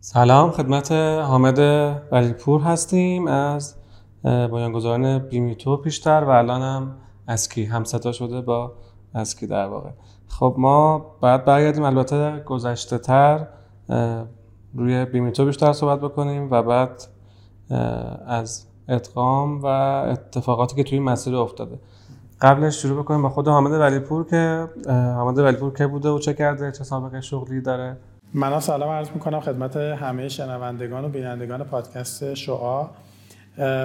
سلام خدمت حامد ولیپور هستیم از بنیانگذاران بیمیتو پیشتر و الان هم اسکی. همستا شده با اسکی در واقع. خب ما بعد برگردیم البته گذشته تر روی بیمیتو بیشتر صحبت بکنیم و بعد از ادغام و اتفاقاتی که توی مسیر افتاده. قبلش شروع بکنیم با خود حامد ولیپور که حامد ولیپور که بوده و چه کرده چه سابقه شغلی داره؟ من سلام عرض می‌کنم خدمت همه شنوندگان و بینندگان پادکست شعا.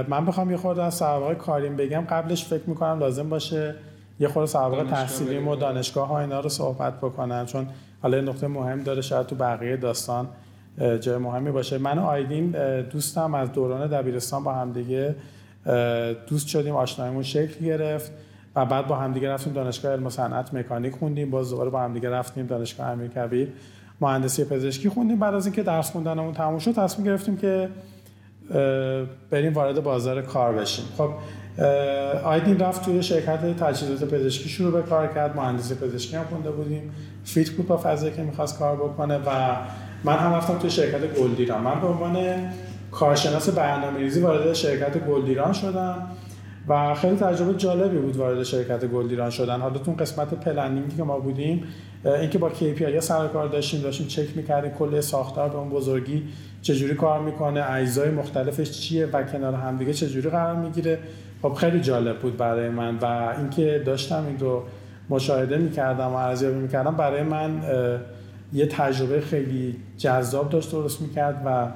من بخوام یه خورده از سابقه کاریم بگم. قبلش فکر می‌کنم لازم باشه یه خورده سابقه تحصیلی و دانشگاه ها اینا رو صحبت بکنم چون حالا نقطه مهم داره شاید تو بقیه داستان جای مهمی باشه. من و آیدین دوستم از دوران دبیرستان با همدیگه دوست شدیم آشنایمون شکل گرفت و بعد با همدیگه رفتیم دانشگاه علم و صنعت مکانیک خوندیم. باز دوباره با همدیگه رفتیم دانشگاه امیرکبیر مهندسی پزشکی خوندیم. بعد از اینکه درس خوندنمون تموم شد تصمیم گرفتیم که بریم وارد بازار کار بشیم. خب آیدین رفت توی شرکت تجهیزات پزشکی شروع به کار کرد. مهندسی پزشکی هم خونده بودیم. fit بود با فضایی که می‌خواست کار بکنه و من هم رفتم توی شرکت گلدیران. من به عنوان کارشناس برنامه‌ریزی وارد شرکت گلدیران شدم و خیلی تجربه جالبی بود وارد شرکت گلدیران شدن. حالا تو قسمت planning ی که ما بودیم اینکه با KPI سر کار داشتیم داشتیم چک می‌کردیم کل ساختار به اون بزرگی چجوری کار می‌کنه اجزای مختلفش چیه و کنار همدیگه چجوری قرار می‌گیره. خب خیلی جالب بود برای من و اینکه داشتم این رو مشاهده می‌کردم و ارزیابی می‌کردم برای من یه تجربه خیلی جذاب داشت درست می‌کرد و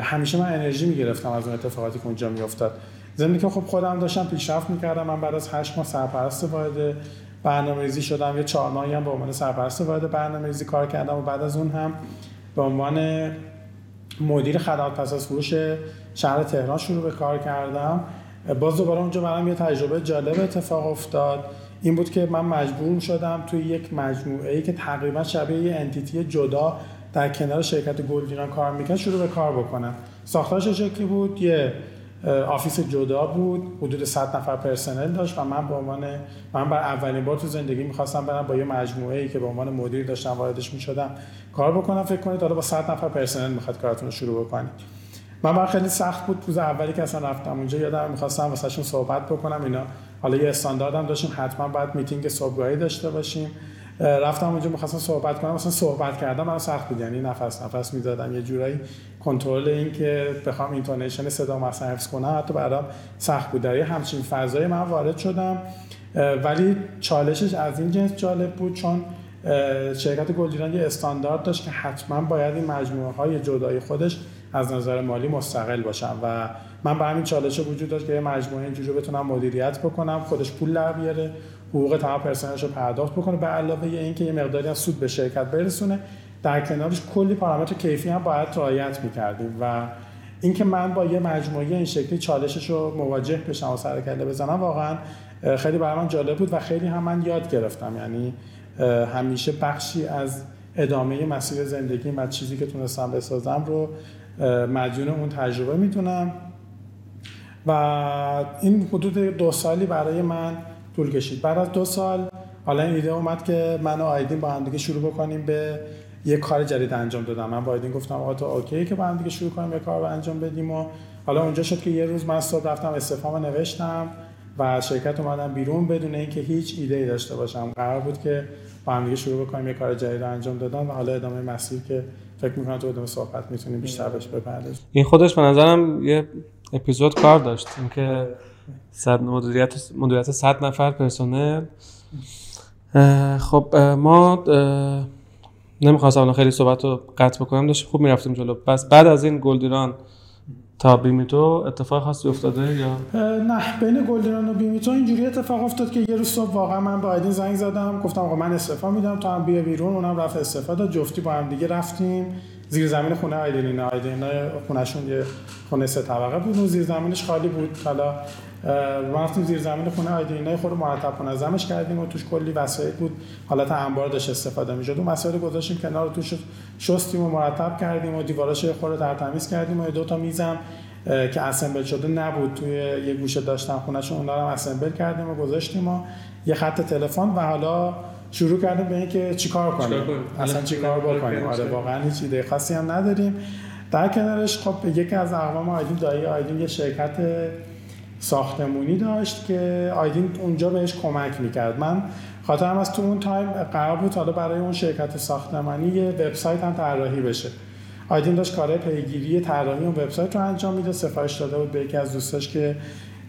همیشه من انرژی می‌گرفتم از اون اتفاقاتی که اونجا میافتاد. زمینی که خب خودم داشتم پیشرفت می‌کردم من بعد از هشت ماه سرپرست واحد برنامه‌ریزی شدم. یه چهار ماهی هم به عنوان سرپرست واحد برنامه‌ریزی کار کردم و بعد از اون هم به عنوان مدیر خدمات پس از فروش شهر تهران شروع به کار کردم. باز دوباره اونجا برام یه تجربه جالب اتفاق افتاد. این بود که من مجبور شدم توی یک مجموعه ای که تقریبا شبیه یه entity جدا در کنار شرکت گلدیران کار می‌کرد شروع به کار بکنم. ساختارش شکلی بود؟ یه office جدا بود حدود 100 نفر پرسنل داشت و من به عنوان من برا اولین بار تو زندگی می‌خواستم برم با یه مجموعه ای که به عنوان مدیر داشتم واردش می‌شدم کار بکنم فکر کنید حالا با 100 نفر پرسنل می‌خواد کارتون رو شروع بکنید. من برام خیلی سخت بود روز اولی که اصلا رفتم اونجا یادم می‌خواستم واسهشون صحبت بکنم اینا حالا یه استانداردم داشتیم حتما باید میتینگ صبحگاهی داشته باشیم. رفتم اونجا می‌خواستم صحبت کنم مثلا صحبت کردم من سخت بود. یعنی نفس نفس می‌زدم. یه جورایی کنترل این که بخوام intonation صدا مثلا حفظ کنم حتی برام سخت بود. در یه همچین فضای من وارد شدم. ولی چالشش از این جنس جالب بود چون شرکت گلدیران یه استاندارد داشت که حتما باید این مجموعه های جدای خودش از نظر مالی مستقل باشم و من به همین چالش وجود داشت که یه مجموعه اینجوری بتونم مدیریت بکنم خودش پول در بیاره. حقوق تمام پرسنلش رو پرداخت بکنه. به علاوه اینکه یه مقداری از سود به شرکت برسونه در کنارش کلی پارامتر کیفی هم باید رعایت می‌کردیم و اینکه من با یه مجموعه این شکلی چالشش رو مواجه بشم و سر کله بزنم واقعا خیلی برای من جالب بود و خیلی هم من یاد گرفتم. یعنی همیشه بخشی از ادامه مسیر زندگی و چیزی که تونستم بسازم رو مدیون اون تجربه می‌تونم. و این حدود دو سالی برای من طول کشید. بعد از دو سال حالا این ایده اومد که من و آیدین با هم دیگه شروع بکنیم به یه کار جدید انجام دادم. من با آیدین گفتم آقا تو اوکی که با هم دیگه شروع کنیم یه کار رو انجام بدیم و حالا اونجا شد که یه روز من صبح رفتم استفام نوشتم و شرکت اومدم بیرون بدون اینکه هیچ ایده ای داشته باشم. قرار بود که با هم دیگه شروع بکنیم یه کار جدید انجام دادن و حالا ادامه مسیر که فکر می‌کنم تو ادامه صحبت می‌تونیم بیشتر بهش بپردازیم. این خودش به نظرم یه اپیزود کار داشت. اینکه صد مدیریت مدیریت 100 نفر پرسنل. خب ما نمی‌خواستم خیلی صحبت رو قطع بکنم داشتیم خوب می‌رفتیم جلو. پس بعد از این گلدیران تا بیمیتو اتفاق خاصی افتاده یا؟ نه بین گلدیران و بیمیتو اینجوری اتفاق افتاد که یه روز صبح واقعا من با آیدین زنگ زدم گفتم آقا من استعفا میدم تو هم بیا بیرون. اونم رفت استعفا جفتی با هم دیگه رفتیم. زیر زمین خونه آیدین آیدین خونهشون یه خونه سه طبقه بود. و زیر زمینش خالی بود. حالا ما رفتیم زیر زمین خونه آیدینای خود مرتب منظمش کردیم و توش کلی وسایل بود. حالت انبار داشت استفاده می‌شد. اون وسایل گذاشتیم کنار توش شستیم و مرتب کردیم و دیواراش خود در تمیز کردیم و دو تا میزم که اسمبل شده نبود. توی یه گوشه داشتم خونهشون اونا رو اسمبل کردیم و گذاشتیم و یه خط تلفن و حالا شروع کردیم به اینکه چیکار کنیم. اصلا چیکار بکنیم؟ آره واقعا هیچ ایده خاصی هم نداریم. در کنارش خب یکی از اقوام آیدین دایی آیدین یه شرکت ساختمونی داشت که آیدین اونجا بهش کمک می‌کرد. من خاطرم از تو اون تایم قرار بود حالا برای اون شرکت ساختمانی یه وبسایت هم طراحی بشه. آیدین داشت کار پیگیری طراحی اون وبسایت رو انجام میده سفارش داده بود به یکی از دوستاش که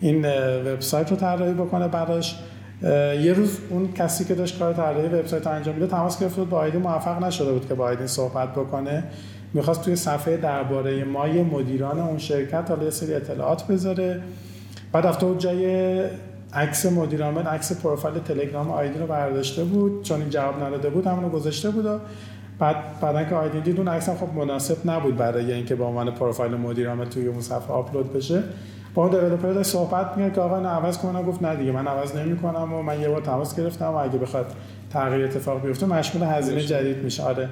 این وبسایت رو طراحی بکنه براش. یه روز اون کسی که داشت کار طراحی وبسایت انجام میده تماس گرفت بود با آیدین موفق نشده بود که با آیدین صحبت بکنه. می‌خواست توی صفحه درباره مای مدیران اون شرکت حالا یه سری اطلاعات بذاره. بعد رفته بود جای عکس مدیر عامل عکس پروفایل تلگرام آیدی رو برداشته بود چون این جواب نداده بود همون گذاشته بود و بعد بعدا که آیدی دید اون عکس خب مناسب نبود برای اینکه به عنوان پروفایل مدیر عامل توی اون صفحه آپلود بشه. با اون دیولپر صحبت میگه که آقا اینو عوض کنم گفت نه دیگه من عوض نمی‌کنم و من یه بار تماس گرفتم و اگه بخواد تغییر اتفاق بیفته مشمول هزینه جدید میشه. آره.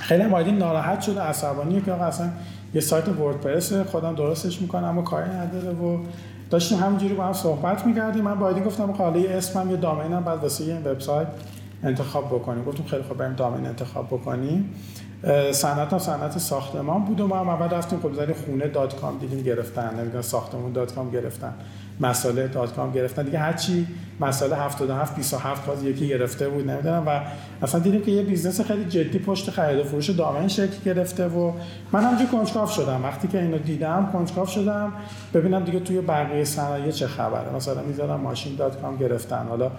خیلی هم ناراحت شده عصبانیه که آقا اصلا یه سایت وردپرس خودم درستش می‌کنم اما کاری نداره و داشتیم همینجوری با هم صحبت می‌کردیم. من با آیدین گفتم حالا یه اسمم یه دامینم بعد واسه این وبسایت انتخاب بکنیم. گفتم خیلی خوب بریم domain انتخاب بکنیم. صنعت هم صنعت ساختمان بود و ما هم اول رفتیم خب زدیم خونه dot com دیدیم گرفتن نمی‌دونم ساختمون dot com گرفتن مصالح dot com گرفتن. دیگه هرچی مصالح 77 27 باز یکی گرفته بود نمی‌دونم. و اصلا دیدیم که یه business خیلی جدی پشت خرید و فروش domain شکل گرفته و من همینجوری کنجکاو شدم. وقتی که اینو دیدم کنجکاو شدم. ببینم دیگه توی بقیه صنایع چه خبره. مثلا می‌زدم ماشین dot com گرفتن. حالا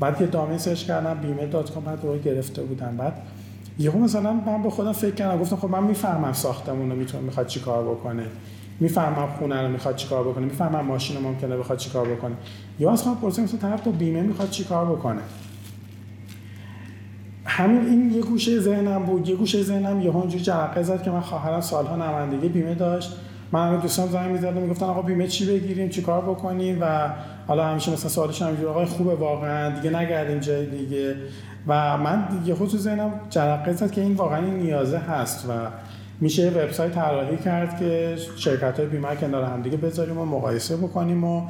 بعد یه domain search کردم بیمه dot com رو گرفته بودن بعد یهو مثلا من به خودم فکر کردم گفتم خب من می‌فهمم ساختمون رو می‌تونه می‌خواد چیکار بکنه. می‌فهمم خونه رو می‌خواد چیکار بکنه. می‌فهمم ماشین رو ممکنه بخواد چیکار بکنه. یا از خودم پرسیدم مثلا طرف با بیمه می‌خواد چیکار بکنه. همین این یه گوشه ذهنم بود. یه گوشه ذهنم یه اونجوری جرقه زد که من خواهرم سالها نمایندگی بیمه داشت. من همه دوستان زنگ می‌زدم می‌گفتن آقا بیمه چی بگیریم؟ چیکار بکنیم؟ و حالا همیشه مثلا سوالش همینجوری آقا خوبه واقعا دیگه نگردیم جای دیگه. و من یه خود تو ذهنم جرقه زد که این واقعا این نیازه هست و میشه وبسایت طراحی کرد که شرکت های بیمه کنار هم دیگه بذاریم و مقایسه بکنیم و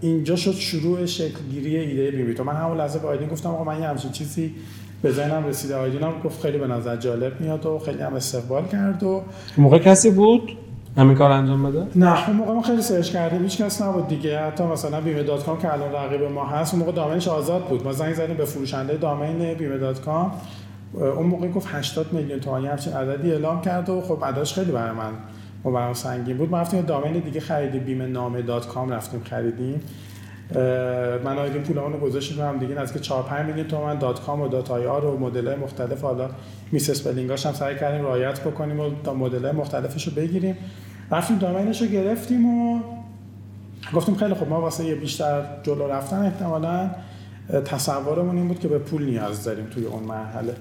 اینجا شد شروع شکلگیری ایده بیمیتو من همون لحظه به آیدین گفتم آقا من یه همچین چیزی به ذهنم رسیده. آیدین هم گفت خیلی به نظر جالب میاد و خیلی هم استقبال کرد و موقع کسی بود؟ همین کار انجام بده؟ نه اون موقع ما خیلی search کردیم. هیچ کس نبود دیگه. حتی مثلا بیمه dot com که الان رقیب ما هست اون موقع domain ش آزاد بود. ما زنگ زدیم به فروشنده domain بیمه dot com. اون موقع گفت 80 میلیون تومانی همچین عددی اعلام کرد و خب عددش خیلی برای من و برای سنگین بود. ما رفتیم domain دیگه خریدیم بیمه نامه dot com رفتیم خریدیم. من آیدین پولمون رو گذاشتیم هم دیگه. از که 4 5 میلیون تومن dot com و dot IR و مدل مختلف. حالا misspelling اش هم سعی کردیم رعایت بکنیم و مدل مختلفش رو بگیریم. رفتیم domain ش رو گرفتیم و گفتیم خیلی خب ما واسه یه بیشتر جلو رفتن احتمالاً تصورمون این بود که به پول نیاز داریم توی اون مرحله.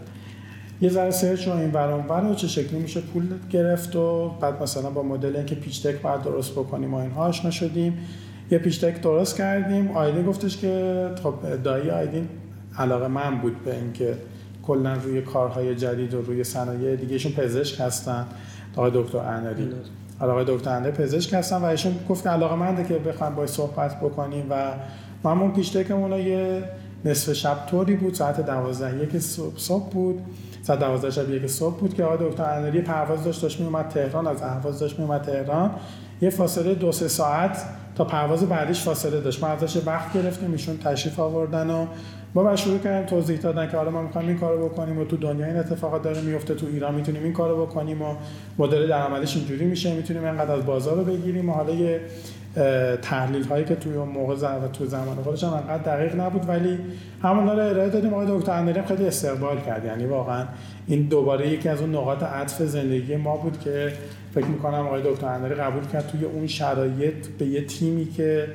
یه ذره سرچ رو این وران و چه شکلی میشه پول گرفت و بعد مثلا با مدل اینکه پیچ تک باید درست بکنیم و اینها آشنا شدیم. یه پیچ تک درست کردیم. آیدین گفتش که خب دایی آیدین علاقه من بود به اینکه کلا روی کارهای جدید و روی صنایع دیگهشون پزشک هستن. آقای دکتر انری. آقای دکتر انری پزشک هستن و ایشون گفت که علاقه منده که بخوایم باید صحبت بکنیم و همون پیش تکمون یه نصف شب طوری بود ساعت دوازده یک صبح, بود. ساعت دوازده شب یک صبح بود که آقای دکتر انری پرواز داشت داشت میومد تهران از اهواز داشت میومد تهران. یه فاصله دو سه ساعت تا پرواز بعدیش فاصله داشت. ما ازش وقت گرفتیم ایشون تشریف آوردن و ما بعد شروع کردیم توضیح دادن که حالا ما می‌خوایم این کارو بکنیم و تو دنیا این اتفاقات داره میفته تو ایران می‌تونیم این کارو بکنیم و مدل درآمدش اینجوری میشه می‌تونیم اینقدر از بازار رو بگیریم و حالا یه تحلیل هایی که توی اون موقع و تو زمان خودش هم انقدر دقیق نبود ولی همون رو ارائه دادیم. آقای دکتر اندریم خیلی استقبال کرد. یعنی واقعا این دوباره یکی از اون نقاط عطف زندگی ما بود که فکر می‌کنم آقای دکتر اندری قبول کرد توی اون شرایط به یه تیمی که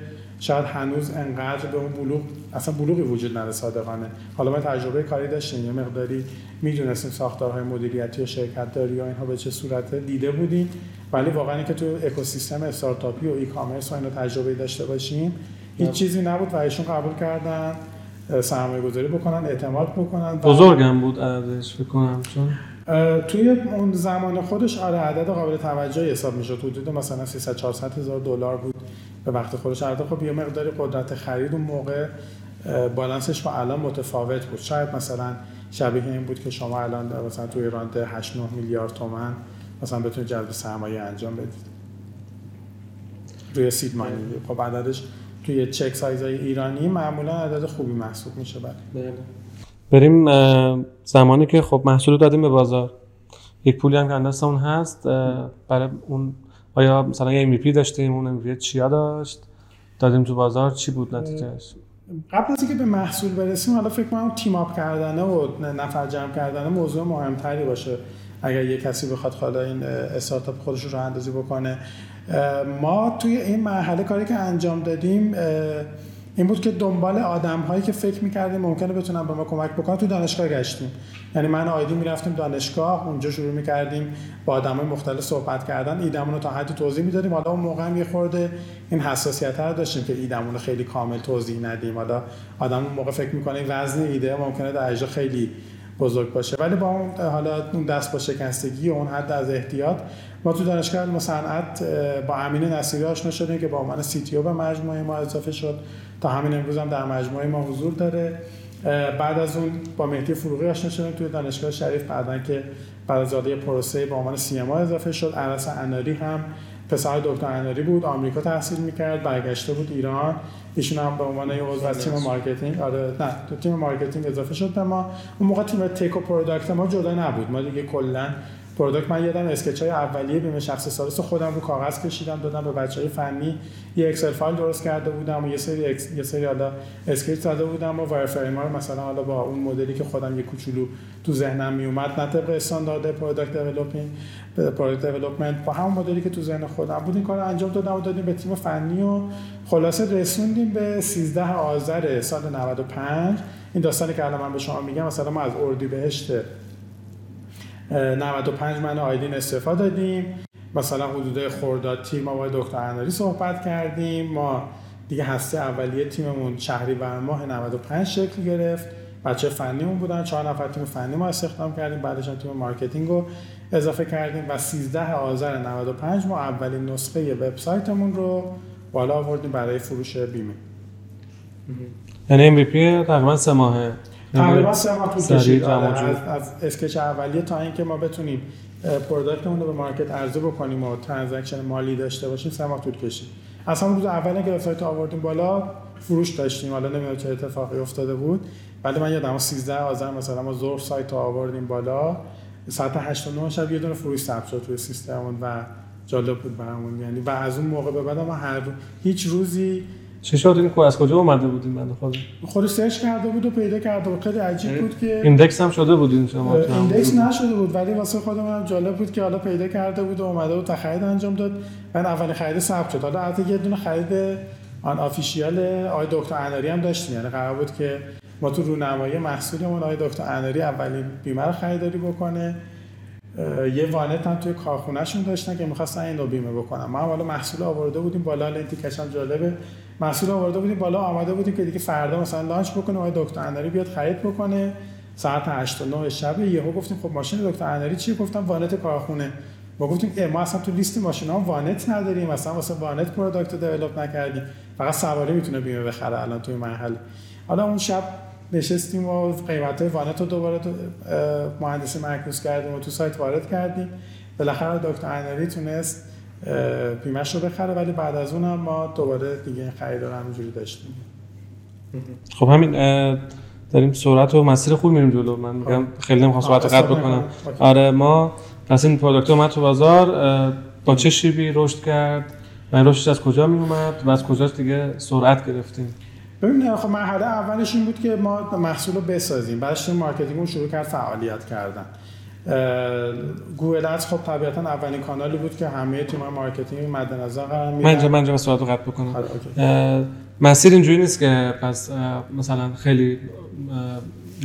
شاید هنوز انقدر به اون بلوغ اصلا بلوغی وجود نداره صادقانه. حالا ما تجربه کاری داشتیم یه مقداری می‌دونستیم ساختارهای مدیریتی و شرکت داری و اینها به چه صورت دیده بودیم. ولی واقعا که تو اکوسیستم استارتاپی و ای کامرس و اینو تجربه داشته باشیم هیچ چیزی نبود و ایشون قبول کردن سرمایه گذاری بکنن اعتماد بکنن بزرگم بود عددش فکر کنم چون توی اون زمان خودش آره عدد قابل توجهی حساب می‌شد. حدود مثلا 300 400 هزار دلار بود. به وقت خودش البته خب یه مقداری قدرت خرید اون موقع بالانسش با الان متفاوت بود. شاید مثلا شبیه این بود که شما الان مثلا توی راند 8 9 میلیارد تومن مثلا بتونید جذب سرمایه انجام بدید. روی سید ماینینگ خب عددش توی چک سایزهای ایرانی معمولا عدد خوبی محسوب میشه بله بریم زمانی که خب محصول دادیم به بازار. یک پولی هم که هست برای اون آیا مثلا یه MVP داشتیم اون MVP چیا داشت؟ دادیم تو بازار چی بود نتیجهش؟ قبل از اینکه به محصول برسیم حالا فکر کنم تیم اپ کردنه و نفر جمع کردنه موضوع مهمتری باشه. اگر یه کسی بخواد حالا این استارتاپ خودش رو اندازی بکنه. ما توی این مرحله کاری که انجام دادیم این بود که دنبال آدم هایی که فکر می‌کردیم ممکنه بتونن به ما کمک بکنن تو دانشگاه گشتیم. یعنی من آیدی می‌رفتیم دانشگاه اونجا شروع می‌کردیم با آدم های مختلف صحبت کردن. ایدمون رو تا حدی توضیح می‌دادیم. حالا اون موقع هم یه خورده این حساسیت رو داشتیم که ایدمون رو خیلی کامل توضیح ندیم. حالا آدم موقع فکر می‌کنه وزن ایده ممکنه در اجرا خیلی بزرگ باشه. ولی با اون حالا اون دست پا شکستگی و اون حد از احتیاط ما تو دانشگاه علم صنعت با امین نصیری آشنا شدیم که با عنوان CTO به مجموعه ما اضافه شد. تا همین امروز هم در مجموعه ما حضور داره. بعد از اون با مهدی فروغی آشنا شدیم توی دانشگاه شریف بعدا که بعد از پروسه با عنوان سی اضافه شد. ارس اناری هم پسر دکتر اناری بود آمریکا تحصیل می‌کرد برگشته بود ایران. ایشون هم به عنوان یه عضو از تیم marketing آره نه تو تیم marketing اضافه شد. به ما اون موقع تیم tech و product ما جدا نبود. ما دیگه کلا product من یادم sketch های اولیه بیمه شخص ثالث خودم رو کاغذ کشیدم دادم به بچه های فنی. یه Excel file درست کرده بودم و یه سری اکس... یه سری حالا sketch زده بودم و wireframe رو مثلا حالا با اون مدلی که خودم یه کوچولو تو ذهنم می اومد نه طبق استاندارد product developing product development با همون مدلی که تو ذهن خودم بود این کار انجام دادم و دادیم به تیم فنی و خلاصه رسوندیم به 13 آذر سال 95 این داستانی که الان من به شما میگم مثلا ما از اردیبهشت 95 من آیدین استعفا دادیم. مثلا حدود خورداد تیم ما با دکتر اناری صحبت کردیم. ما دیگه هسته اولیه تیممون شهریور ماه 95 شکل گرفت. بچه فنیمون بودن. چهار نفر تیم فنی ما استخدام کردیم. بعدش هم تیم marketing رو اضافه کردیم و 13 آذر 95 ما اولین نسخه وبسایتمون رو بالا آوردیم برای فروش بیمه. یعنی MVP تقریبا سه ماهه. تقریبا سه ماه طول کشید. آره، از, از sketch اولیه تا اینکه ما بتونیم product مون رو به market عرضه بکنیم و transaction مالی داشته باشیم سه ماه طول کشید. از همون روز اول که وبسایت آوردیم بالا فروش داشتیم. حالا نمی‌دونم چه اتفاقی افتاده بود. ولی من یادم 13 آذر مثلا ما ظهر سایت رو آوردیم بالا. ساعت 8 و 9 شب یه دونه فروش ثبت شد توی سیستممون و جالب بود برامون. یعنی و از اون موقع به بعد ما هر هیچ روزی چه شد این از کجا اومده بودین من خود خود search کرده بود و پیدا کرده بود. خیلی عجیب بود که ایندکس هم شده بودین شما ایندکس نشده بود ولی واسه خودم هم جالب بود که حالا پیدا کرده بود و اومده بود خرید انجام داد. من اولین خرید ثبت شد. حالا حتی یه دونه خرید unofficial آقای دکتر اناری هم داشتیم. یعنی قرار بود که ما تو رونمایی محصولمون آقای دکتر اناری اولین بیمه رو خریداری بکنه. یه وانت هم توی کارخونهشون داشتن که می‌خواستن این رو بیمه بکنن ما حالا محصول آورده بودیم. بالا این تیکش هم جالبه. محصول آورده بودیم بالا آمده بودیم که دیگه فردا مثلا launch بکنه آقای دکتر اناری بیاد خرید بکنه. ساعت 8 تا 9 شب یهو گفتیم خب ماشین دکتر اناری چی؟ گفتم وانت کارخونه. ما گفتیم ما اصلا تو لیست ماشینا وانت نداریم مثلا واسه وانت product develop نکردیم. فقط سواری می‌تونه بیمه بخره الان توی مرحله. حالا اون شب نشستیم و قیمت های وانت رو دوباره تو مهندسی معکوس کردیم و تو سایت وارد کردیم. بالاخره دکتر اناری تونست بیمش رو بخره ولی بعد از اون هم ما دوباره دیگه این خرید رو همینجوری داشتیم. خب همین داریم سرعت و مسیر خوب میریم جلو. من میگم خب. خیلی نمی‌خوام سرعت قطع بکنم. آره ما پس این product اومد تو بازار. با چه شیبی رشد کرد؟ و این رشد از کجا می اومد و از کجاست دیگه سرعت گرفتیم؟ ببین خب مرحله اولش این بود که ما محصول رو بسازیم. بعدش marketing شروع کرد فعالیت کردن. Google Ads خب طبیعتا اولین کانالی بود که همه تیم marketing مد نظر قرار من اینجا من اینجا سوالو قطع بکنم. آره، مسیر اینجوری نیست که پس مثلا خیلی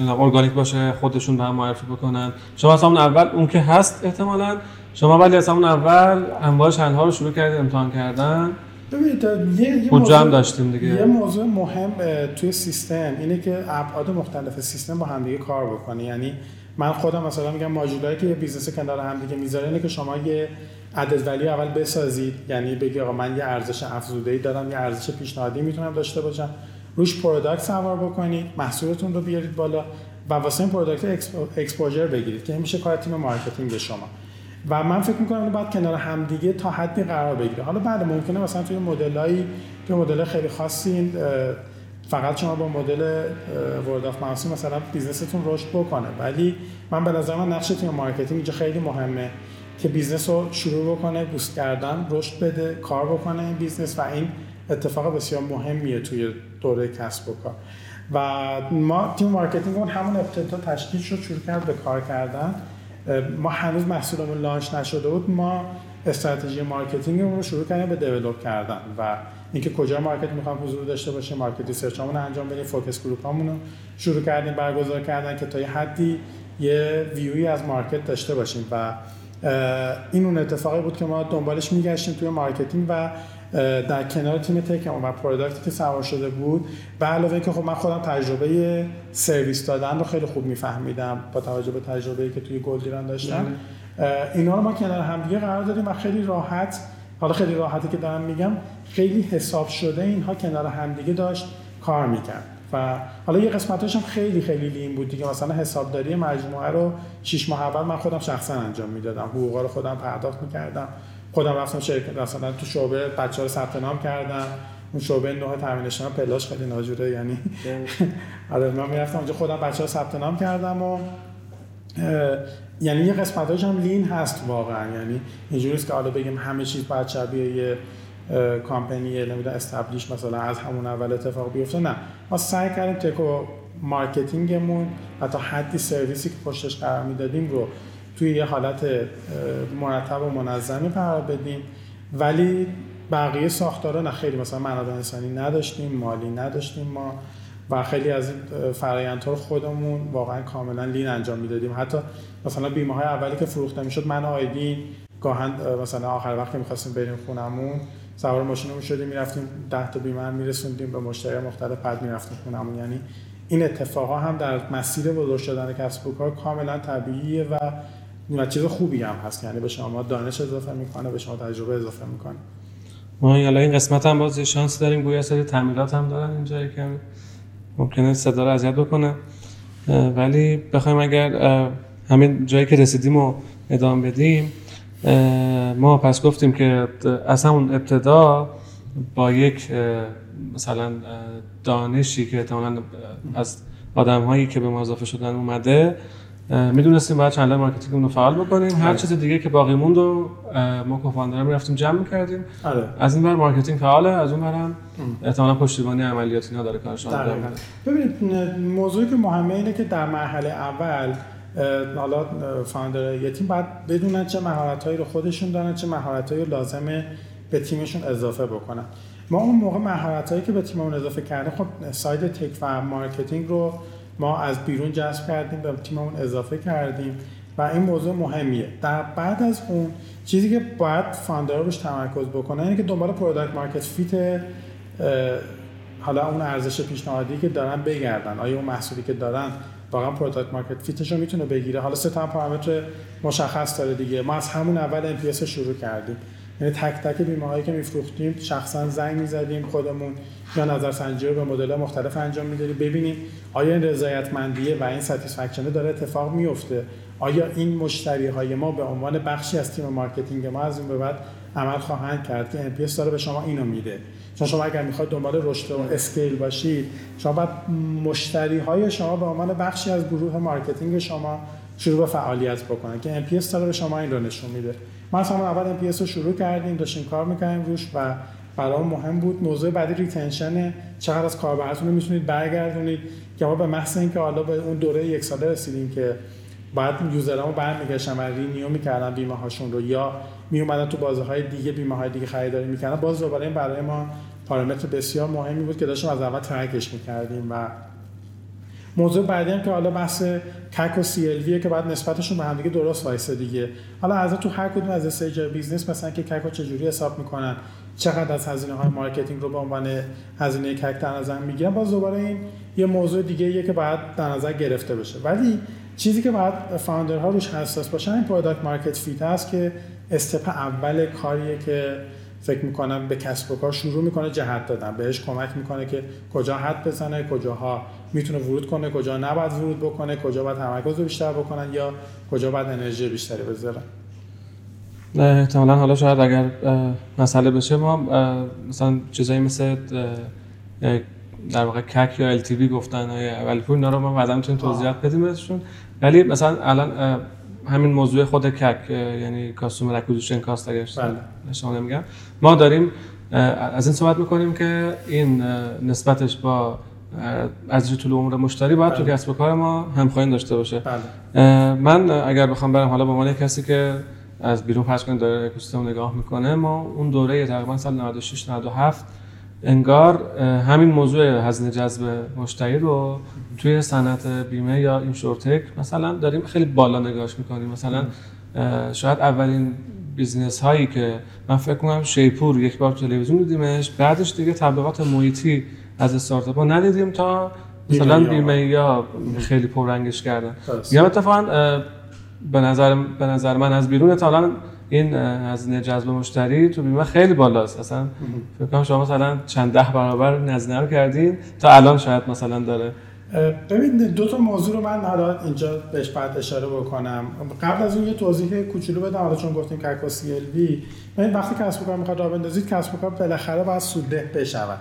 ارگانیک باشه خودشون به هم معرفی بکنن. شما از همون اول اون که هست احتمالا. شما ولی از همون اول انواع ها رو شروع کردید امتحان کردن. ببینید یه موضوع هم داشتیم دیگه. یه موضوع مهم توی سیستم اینه که ابعاد مختلف سیستم با همدیگه کار بکنه یعنی من خودم مثلا میگم ماژولایی که یه business کنار هم دیگه می‌ذاره اینه که شما یه added value اول بسازید. یعنی بگی آقا من یه ارزش افزوده ای دارم یه ارزش پیشنهادی می‌تونم داشته باشم. روش product سوار بکنید محصولتون رو بیارید بالا و واسه این product exposure بگیرید که میشه کار تیم marketing شما. و من فکر می‌کنم باید کنار همدیگه تا حدی قرار بگیره. حالا بعد ممکنه مثلا توی مدلایی توی مدل خیلی خاصی فقط شما با مدل word of mouth ی مثلا business تون رشد بکنه. ولی من به نظر من نقش تیم marketing اینجا خیلی مهمه که business رو شروع بکنه boost کردن رشد بده کار بکنه این business و این اتفاق بسیار مهمیه توی دوره کسب و کار. و ما تیم marketing اون همون ابتدا تشکیل شد شروع کرد به کار کردن. ما هنوز محصولمون launch نشده بود. ما استراتژی marketing رو شروع کردیم به develop کردن و اینکه کجا market می‌خوام حضور داشته باشه market research رو انجام بدیم focus group رو شروع کردیم برگزار کردن که تا یه حدی یه view ی از market داشته باشیم. و این اون اتفاقی بود که ما دنبالش میگشتیم توی marketing و در کنار تیم tech و product ی که سوار شده بود. به علاوه که خب من خودم تجربه سرویس دادن رو خیلی خوب میفهمیدم با توجه به تجربه که توی گلدیران داشتم. اینا رو ما کنار همدیگه قرار دادیم و خیلی راحت حالا خیلی راحتی که دارم میگم خیلی حساب شده اینها کنار همدیگه داشت کار می‌کرد. و حالا یه قسمتاش هم خیلی خیلی لین بود دیگه. مثلا حسابداری مجموعه رو 6 ماه اول من خودم شخصا انجام می‌دادم. حقوقا رو خودم پرداخت می‌کردم. خودم رفتم شرکت مثلا تو شعبه بچه رو ثبت نام کردم. اون شعبه نوع تامین اجتماعی پلاش خیلی ناجوره یعنی آره من می‌رفتم اونجا خودم بچه رو ثبت نام کردم و یعنی یه قسمتاش هم lean هست واقعا. یعنی اینجوریه که حالا بگیم همه چیز باید شبیه یه کامپنی نمی‌دونم establish مثلا از همون اول اتفاق بیفته. نه. ما سعی کردیم tech و marketing مون و تا حدی سرویسی که پشتش قرار می‌دادیم رو توی یه حالت مرتب و منظمی قرار بدیم. ولی بقیه ساختارا نه خیلی مثلا منابع انسانی نداشتیم مالی نداشتیم ما. و خیلی از این فرآیندها رو خودمون واقعا کاملا lean انجام می‌دادیم. حتی مثلا بیمه های اولی که فروخته می‌شد من آیدین گاهن مثلا آخر وقت می‌خواستیم بریم خونمون سوار ماشینمون شدیم می‌رفتیم 10 تا بیمه میرسوندیم به مشتری مختلف بعد می‌رفتیم خونمون. یعنی این اتفاقا هم در مسیر بزرگ شدن کسب و کار کاملا طبیعیه و و چیز خوبی هم هست. یعنی به شما دانش اضافه می‌کنه به شما تجربه اضافه می‌کنه. ما حالا این قسمت هم باز شانس داریم. گویا سری تعمیرات هم دارن اینجا یکم. ممکنه صدا رو اذیت بکنه. ولی بخوایم اگر همین جایی که رسیدیم و ادامه بدیم ما پس گفتیم که از همون ابتدا با یک مثلا دانشی که احتمالا از آدم هایی که به ما اضافه شدن اومده می‌دونستیم باید channel marketing رو فعال بکنیم. هر آره. چیز دیگه که باقی موند و ما co-founder رفتیم جمع کردیم آره. از این بر marketing فعاله از اون برم احتمالا پشتیبانی عملیاتی اینا داره کارش ببینید موضوعی که مهمه اینه که در مرحله اول حالا founder یه تیم باید بدونن چه مهارت‌هایی رو خودشون دارن چه مهارت‌هایی لازمه به تیمشون اضافه بکنن. ما اون موقع مهارت‌هایی که به تیممون اضافه کردیم خب side tech و marketing رو ما از بیرون جذب کردیم به تیممون اضافه کردیم و این موضوع مهمیه. در بعد از اون چیزی که باید founder ها روش تمرکز بکنن اینه که دنبال product market fit حالا اون ارزش پیشنهادی که دارن بگردن. آیا اون محصولی که دارن واقعا product market fit ش رو می‌تونه بگیره؟ حالا سه تا پارامتر مشخص داره دیگه. ما از همون اول ام شروع کردیم. یعنی تک تک بیمه هایی که میفروختیم شخصا زنگ می‌زدیم خودمون. یا نظر سنجی رو به مدل مختلف انجام می‌دادیم. ببینیم آیا این رضایتمندیه و این satisfaction ه داره اتفاق میفته آیا این مشتری های ما به عنوان بخشی از تیم marketing ما از این به بعد عمل خواهند کرد؟ که NPS داره به شما اینو میده. چون شما اگر می‌خواید دنبال رشد و scale باشید شما باید مشتری های شما به عنوان بخشی از گروه marketing شما شروع به فعالیت بکنن. که NPS داره به شما این رو نشون میده. ما از اول NPS رو شروع کردیم داشتیم کار می‌کنیم روش و برای مهم بود. موضوع بعدی retention چقدر از کاربراتون رو می‌تونید برگردونید؟ که ما به محض اینکه حالا به اون دوره یک ساله رسیدیم که بعد user امو برمیگشتن و renew می‌کردن بیمه هاشون رو یا می اومدن تو بازه های دیگه بیمه های دیگه خریداری می‌کردن. باز دوباره این برای ما پارامتر بسیار مهمی بود که داشتیم از اول track ش می‌کردیم و موضوع بعدی هم که حالا بحث CAC و سی که بعد نسبتشون به هم دیگه درست وایسه دیگه. حالا از تو هر کدوم از stage business مثلا که CAC چجوری حساب می‌کنن چقدر از هزینه های marketing رو به عنوان هزینه CAC در نظر می‌گیرن؟ باز دوباره این یه موضوع دیگه ایه که باید در نظر گرفته بشه. ولی چیزی که باید founder ها روش حساس باشن این product market fit هست که step اول کاریه که فکر می‌کنم به کسب و کار شروع می‌کنه جهت دادن. بهش کمک می‌کنه که کجا حد بزنه کجاها می‌تونه ورود کنه کجا نباید ورود بکنه کجا باید تمرکز بیشتر بکنن یا کجا باید انرژی بیشتری بذارن. احتمالا حالا شاید اگر مسئله بشه ما مثلا چیزایی مثل در واقع کک یا بی گفتن ولی پول اینا رو ما بعدا می‌تونیم توضیحات بدیم ولی مثلا الان همین موضوع خود کک یعنی کاستومر اکوزیشن کاست اگر شما نمیگم ما داریم از این صحبت می‌کنیم که این نسبتش با از طول عمر مشتری باید تو بله. کسب و کار ما همخوانی داشته باشه بله. من اگر بخوام برم حالا به عنوان کسی که از بیرون فرض کنید داره اکوسیستم نگاه می‌کنه ما اون دوره تقریبا سال 96 97 انگار همین موضوع هزینه جذب مشتری رو توی صنعت بیمه یا insurtech مثلا داریم خیلی بالا نگاهش می‌کنیم. مثلا شاید اولین business هایی که من فکر کنم شیپور یک بار تلویزیون دیدیمش بعدش دیگه تبلیغات محیطی از استارتاپ ها ندیدیم تا مثلا بیمیتو خیلی پررنگش کردن. یا اتفاقا به نظر به نظر من از بیرون تا این هزینه جذب مشتری تو بیمه خیلی بالاست. اصلا فکر کنم شما مثلا چند ده برابر هزینه رو کردین تا الان شاید مثلا داره. ببین دو تا موضوع رو من حالا اینجا بهش بعد اشاره بکنم. قبل از اون یه توضیح کوچولو بدم حالا چون گفتیم که سی ال وی. ببین وقتی کسب و کار می‌خواد راه بندازید کسب و کار بالاخره باید سودده بشود.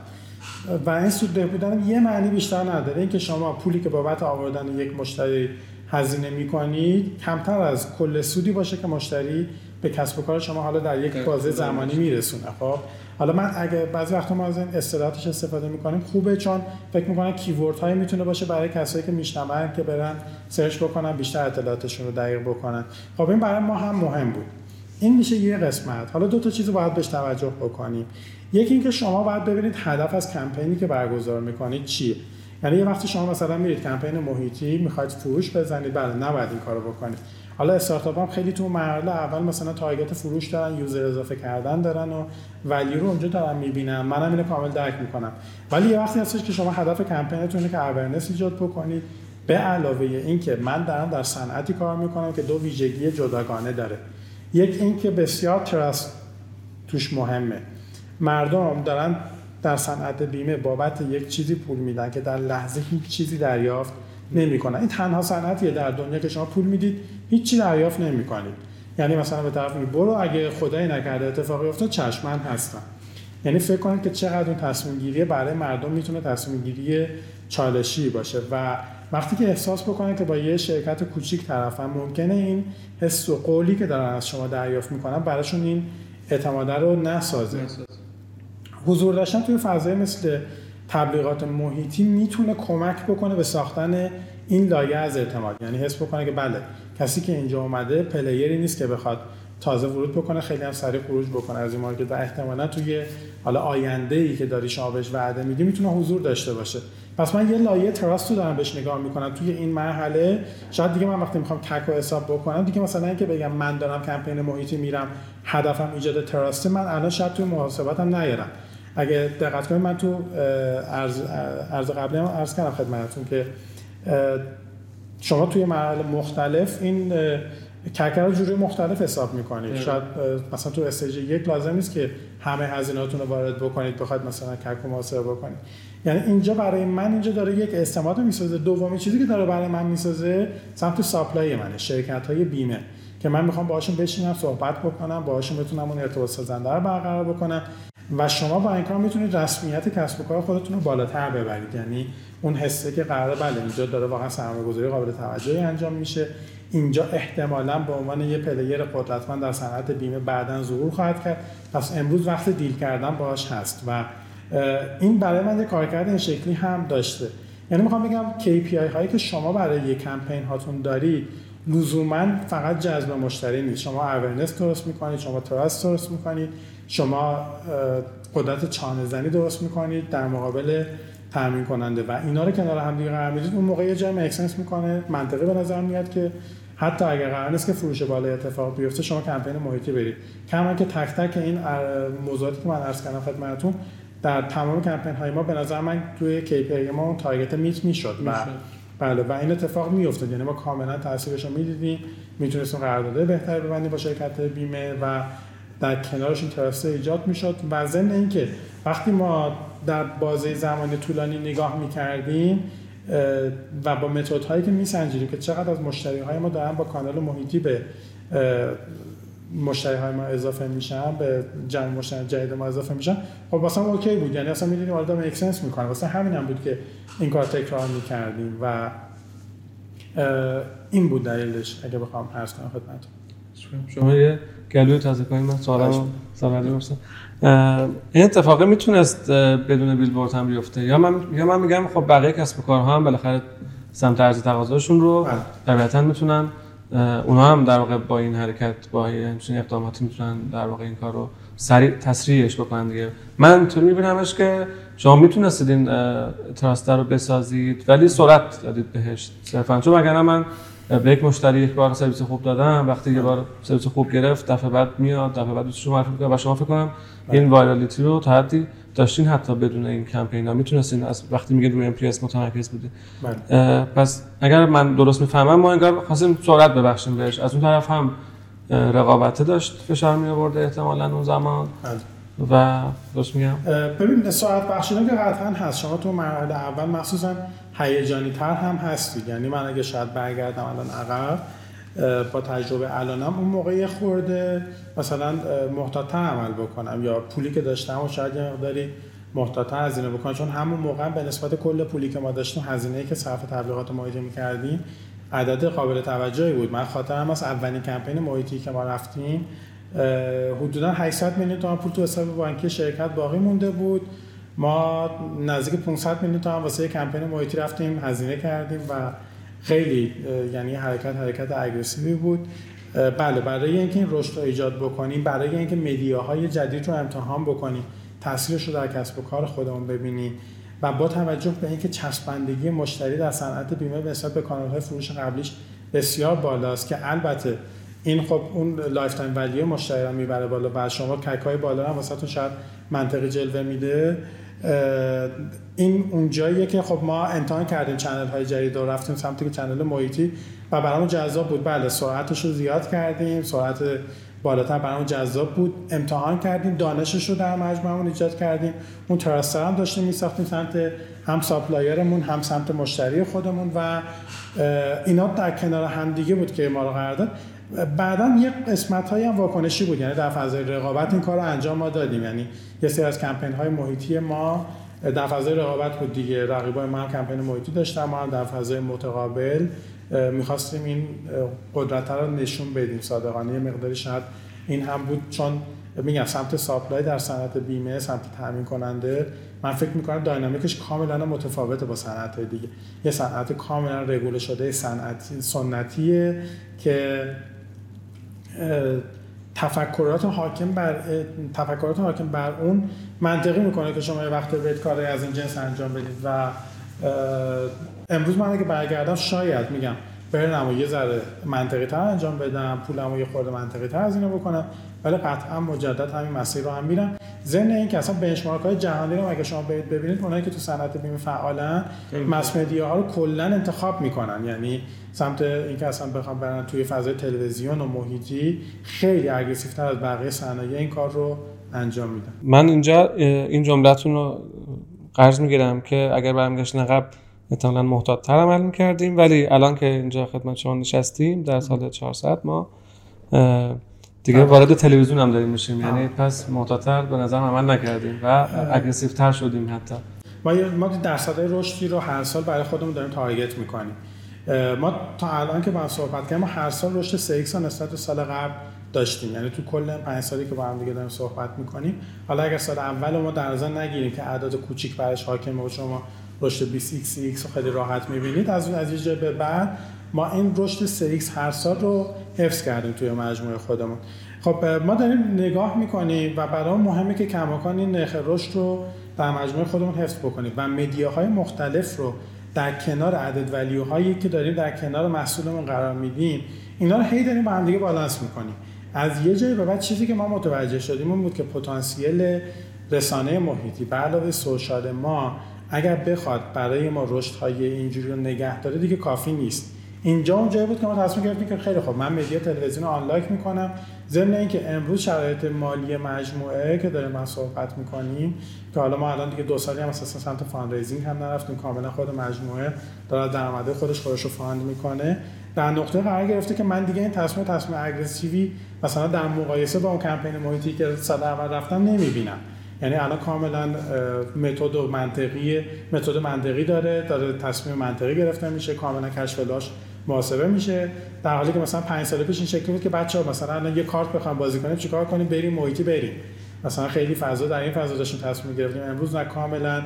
و این سودده بودن یه معنی بیشتر نداره. اینکه شما پولی که بابت آوردن یک مشتری هزینه می‌کنید کمتر از کل سودی باشه که مشتری به کسب و کار شما حالا در یک بازه زمانی میرسونه خب؟ حالا من اگه بعضی وقتا ما از این اصطلاحاتش استفاده می‌کنیم خوبه چون فکر می‌کنم کیورد هایی می‌تونه باشه برای کسایی که میشنون که برن سرچ بکنن بیشتر اطلاعاتشون رو دقیق بکنن. خب این برای ما هم مهم بود. این میشه یه قسمت. حالا دو تا چیز باید بهش توجه بکنیم. یکی اینکه شما باید ببینید هدف از کمپینی که برگزار می‌کنید چیه. یعنی یه وقتی شما مثلا میرید کمپین محیطی می‌خواید فروش بزنید بله نباید این کارو بکنید. حالا استارتاپ هم خیلی تو مرحله اول مثلا target فروش دارن user اضافه کردن دارن و value رو اونجا دارن می‌بینن. منم اینو کامل درک می‌کنم. ولی یه وقتی هستش که شما هدف کمپینتونه که awareness ایجاد بکنید. به علاوه اینکه من دارم در صنعتی کار می‌کنم که دو ویژگی جداگانه داره. یک اینکه بسیار trust توش مهمه. مردم دارن در صنعت بیمه بابت یک چیزی پول میدن که در لحظه هیچ چیزی دریافت نمی‌کنن. این تنها صنعتیه در دنیا که شما پول می‌دید هیچی دریافت نمی‌کنید. یعنی مثلا به طرف برو اگه خدای نکرده اتفاقی افتاد چشمن هستن یعنی فکر کنید که چقدر اون تصمیم گیری برای مردم می‌تونه تصمیم گیری چالشی باشه. و وقتی که احساس بکنه که با یه شرکت کوچیک طرفن ممکنه این حس و قولی که دارن از شما دریافت می‌کنن براشون این اعتماده رو نسازه. حضور داشتن توی فضای مثل تبلیغات محیطی می‌تونه کمک بکنه به ساختن این لایه از اعتماد. یعنی حس بکنه که بله کسی که اینجا اومده player ی نیست که بخواد تازه ورود بکنه خیلی هم سریع خروج بکنه. از این market و احتمالا توی حالا آینده ای که داری شما بهش وعده میدی می‌تونه حضور داشته باشه. پس من یه لایه trust رو دارم بهش نگاه می‌کنم توی این مرحله. شاید دیگه من وقتی می‌خوام CAC و حساب بکنم دیگه مثلا اینکه بگم من دارم کمپین محیطی میرم هدفم ایجاد trust من الان شاید توی محاسباتم نیارم. اگه دقت کنید من تو عرض, عرض قبلی هم عرض کردم خدمتتون که شما توی مرحله مختلف این CAC رو جوری مختلف حساب می‌کنید. شاید مثلا تو stage یک لازم نیست که همه هزینهاتون رو وارد بکنید بخواید مثلا CAC رو محاسبه بکنید. یعنی اینجا برای من اینجا داره یک اعتماد می‌سازه. دومی چیزی که داره برای من می‌سازه سمت supply منه شرکت های بیمه. که من می‌خوام باهاشون بشینم صحبت بکنم باهاشون بتونم اون ارتباط سازنده رو برقرار بکنم. و شما با این کار می‌تونید رسمیت کسب و کار خودتون رو بالاتر ببرید. یعنی اون حسه که قرار بله اینجا داره واقعا سرمایه گذاری قابل توجهی انجام میشه. اینجا احتمالا به عنوان یه player قدرتمند در صنعت بیمه بعدا ظهور خواهد کرد. پس امروز وقت deal کردن باهاش هست و این برای من یه کارکرد این شکلی هم داشته. یعنی می‌خوام بگم KPI هایی که شما برای یک کمپین هاتون دارید لزوما فقط جذب مشتری نیست. شما awareness درست می‌کنید شما trust درست می‌کنید شما قدرت چانه زنی درست می‌کنید در مقابل تامین کننده و اینا رو کنار هم دیگه قرار می‌دید. اون موقع یه جایی make sense می‌کنه. منطقی به نظر میاد که حتی اگر قرار نیست که فروش بالای اتفاق بیفته شما کمپین محیطی برید. کما اینکه تک تک این موضوعاتی که من عرض کردم خدمتتون در تمام کمپین های ما به نظر من توی KPI ما تارگت میت می‌شد. و بله و این اتفاق میافتاد. یعنی ما کاملا تاثیرش رو می‌دیدیم. می‌تونستیم قرارداد بهتری ببندیم با شرکت بیمه و در کنارش این ترسه ایجاد می‌شد. و ضمن اینکه وقتی ما در بازه زمانی طولانی نگاه می‌کردیم و با متد هایی که میسنجیدیم که چقدر از مشتری های ما دارن با کانال محیطی به مشتری های ما اضافه میشن به جمع مشتری جدید ما اضافه میشن. خب واسه OK بود. یعنی اصلا می‌دونیم داره make sense می‌کنه. واسه همین هم بود که این کار تکرار می‌کردیم و این بود دلیلش. اگه بخوام عرض کنم خدمتتون. شما یه گلوی تازه کنیم من سوالم سوال این اتفاقه می‌تونست بدون بیلبورد هم بیفته؟ یا من یا من میگم خب بقیه کسب و کارها هم بالاخره سمت عرضه تقاضاشون رو بله. طبیعتا می‌تونن اونا هم در واقع با این حرکت با این اقداماتی می‌تونن در واقع این کار رو سریع تسریعش بکنن دیگه. من اینطوری میبینمش که شما می‌تونستید این trust رو بسازید ولی سرعت دادید بهش صرفا. چون اگر من به یک مشتری یک بار سرویس خوب دادم وقتی یه بار سرویس خوب گرفت دفعه بعد میاد دفعه بعد شما معرفی می‌کنه و شما فکر کنم این virality رو تا حدی داشتین حتی بدون این کمپین ها می‌تونستین از وقتی میگه روی NPS متمرکز بوده بله. پس اگر من درست می‌فهمم ما انگار خواستیم سرعت ببخشیم بهش. از اون طرف هم رقابته داشت فشار می آورده احتمالا اون زمان. بله. و درست میگم؟ ببین ساعت بخشیدن که قطعا هست. شما تو مرحله اول مخصوصا هیجانی تر هم هستید یعنی من اگه شاید برگردم الان عقب با تجربه الانم اون موقع خورده مثلا محتاطتر عمل بکنم یا پولی که داشتم و شاید یه مقداری محتاطتر هزینه بکنم. چون همون موقع به نسبت کل پولی که ما داشتیم هزینه‌ای که صرف تبلیغات محیطی می‌کردیم عدد قابل توجهی بود. من خاطرم از اولین کمپین محیطی که ما رفتیم حدودا 800 میلیون تومان پول تو حساب بانکی شرکت باقی مونده بود. ما نزدیک 500 میلیون تومان واسه کمپین محیطی رفتیم هزینه کردیم و خیلی یعنی حرکت حرکت اگریسیوی بود. بله برای اینکه این رشد رو ایجاد بکنیم برای اینکه مدیاهای جدید رو امتحان بکنیم تاثیرش رو در کسب و کار خودمون ببینیم و با توجه به اینکه چسبندگی مشتری در صنعت بیمه به نسبت به کانال‌های فروش قبلیش بسیار بالاست که البته این خب اون lifetime value مشتری رو می‌بره بالا و شما CAC های بالا هم واسه شاید منطقی جلوه میده. این اون جاییه که خب ما امتحان کردیم channel های جدید رو رفتیم سمت که channel محیطی و برامون جذاب بود. بله سرعتش رو زیاد کردیم سرعت بالاتر برامون جذاب بود. امتحان کردیم دانشش رو در مجموعمون ایجاد کردیم. اون trust رو هم داشتیم میساختیم سمت هم supplier مون هم سمت مشتری خودمون و اینا در کنار هم دیگه بود که ما رو قرار داد. بعدا یه قسمت های هم واکنشی بود یعنی در فضای رقابت این کار رو انجام ما دادیم. یعنی یه سری از کمپین های محیطی ما در فضای رقابت بود دیگه. رقیبای ما هم کمپین محیطی داشتن ما هم در فضای متقابل می‌خواستیم این قدرت رو نشون بدیم صادقانه. مقداری شاید این هم بود چون میگم سمت ساپلای در صنعت بیمه سمت تامین کننده من فکر می‌کنم داینامیکش کاملا متفاوته با صنعت دیگه. یه صنعت کاملا رگوله شده صنعتی سنتیه که تفکرات حاکم بر تفکرات حاکم بر اون منطقی می‌کنه که شما یه وقت برید کاری از این جنس انجام بدید و امروز من اگه برگردم شاید میگم برنامه یه ذره منطقی تر انجام بدم پولمو یه خورده منطقی تر هزینه بکنم ولی قطعا مجدد همین مسیر رو هم میرم ضمن این که اصلا بنچمارک های جهانی رو اگه شما برید ببینید اونایی که تو صنعت بیمه فعالن مس ها رو کلا انتخاب می‌کنن. یعنی سمت اینکه اصلا بخوام برن توی فضای تلویزیون و محیطی خیلی اگریسیو تر از بقیه صنایع این کار رو انجام میدن. من اینجا این جملتون رو قرض می‌گیرم که اگر برمیگشت عقب احتمالا محتاط تر عمل می‌کردیم. ولی الان که اینجا خدمت شما نشستیم در سال 400 ما دیگه وارد تلویزیون هم داریم میشیم. یعنی پس محتاطتر به نظر عمل نکردیم و اگریسیو تر شدیم حتی. ما ما درصدهای رشدی رو هر سال برای خودمون داریم تارگت می‌کنیم. ما تا الان که با صحبت کردیم ما هر سال رشد 3 نسبت به سال قبل داشتیم. یعنی تو کل پنج سالی که با هم دیگه داریم صحبت می‌کنیم. حالا اگر سال اول ما در نظر نگیریم که اعداد کوچیک برش حاکمه و شما رشد 20 x رو خیلی راحت می‌بینید از از یه به بعد ما این رشد 3 x هر سال رو حفظ کردیم توی مجموعه خودمون. خب ما داریم نگاه می‌کنیم و برای مهمه که کماکان این نرخ رشد رو در مجموعه خودمون حفظ بکنیم و مدیاهای مختلف رو در کنار عدد ولیوهایی که داریم در کنار محصولمون قرار میدیم اینا رو هی داریم با هم دیگه بالانس می‌کنیم. از یه جایی به بعد چیزی که ما متوجه شدیم اون بود که پتانسیل رسانه محیطی به علاوه social ما اگر بخواد برای ما رشد های اینجوری رو نگه داره دیگه کافی نیست. اینجا اون جایی بود که ما تصمیم گرفتیم که خیلی خوب من media تلویزیون رو unlock می‌کنم. ضمن اینکه امروز شرایط مالی مجموعه که داریم من صحبت می‌کنیم که حالا ما الان دیگه دو سالی هم اساسا سمت fundraising هم نرفتیم کاملا خود مجموعه داره درآمده خودش خودش رو fund می‌کنه. در نقطه قرار گرفته که من دیگه این تصمیم تصمیم اگریسیوی مثلا در مقایسه با اون کمپین محیطی که سال اول رفتم نمی‌بینم. یعنی الان کاملا متد منطقی متد منطقی داره داره تصمیم منطقی گرفته میشه کاملا کشف لاش محاسبه میشه. در حالی که مثلا 5 سال پیش این شکلی بود که بچه‌ها مثلا الان یه کارت بخوام بازی کنیم چیکار کنیم؟ بریم محیطی بریم. مثلا خیلی فضا در این فضا داشتیم تصمیم گرفتیم امروز نه کاملا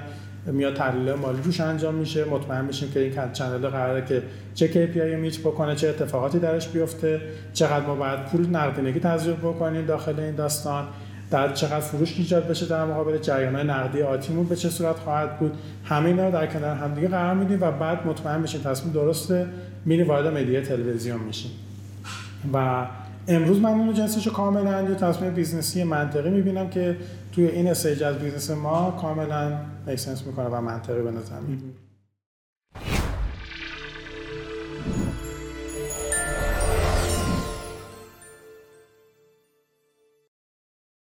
میاد تحلیل مالی روش انجام میشه. مطمئن میشیم که این چنل قراره که چه KPI meet بکنه چه اتفاقاتی درش بیفته چقدر ما باید پول نقدینگی تزریق بکنیم داخل این داستان در چقدر فروش ایجاد بشه در مقابل جریان نقدی آتیمون به چه صورت خواهد بود. همه اینا در کنار همدیگه قرار میدیم و بعد مطمئن بشیم تصمیم درسته میری وارد media تلویزیون میشیم. و امروز من اون جنسش رو کاملا یه تصمیم business ی منطقی می‌بینم که توی این stage از business ما کاملا می‌کنه و منطقی به نظر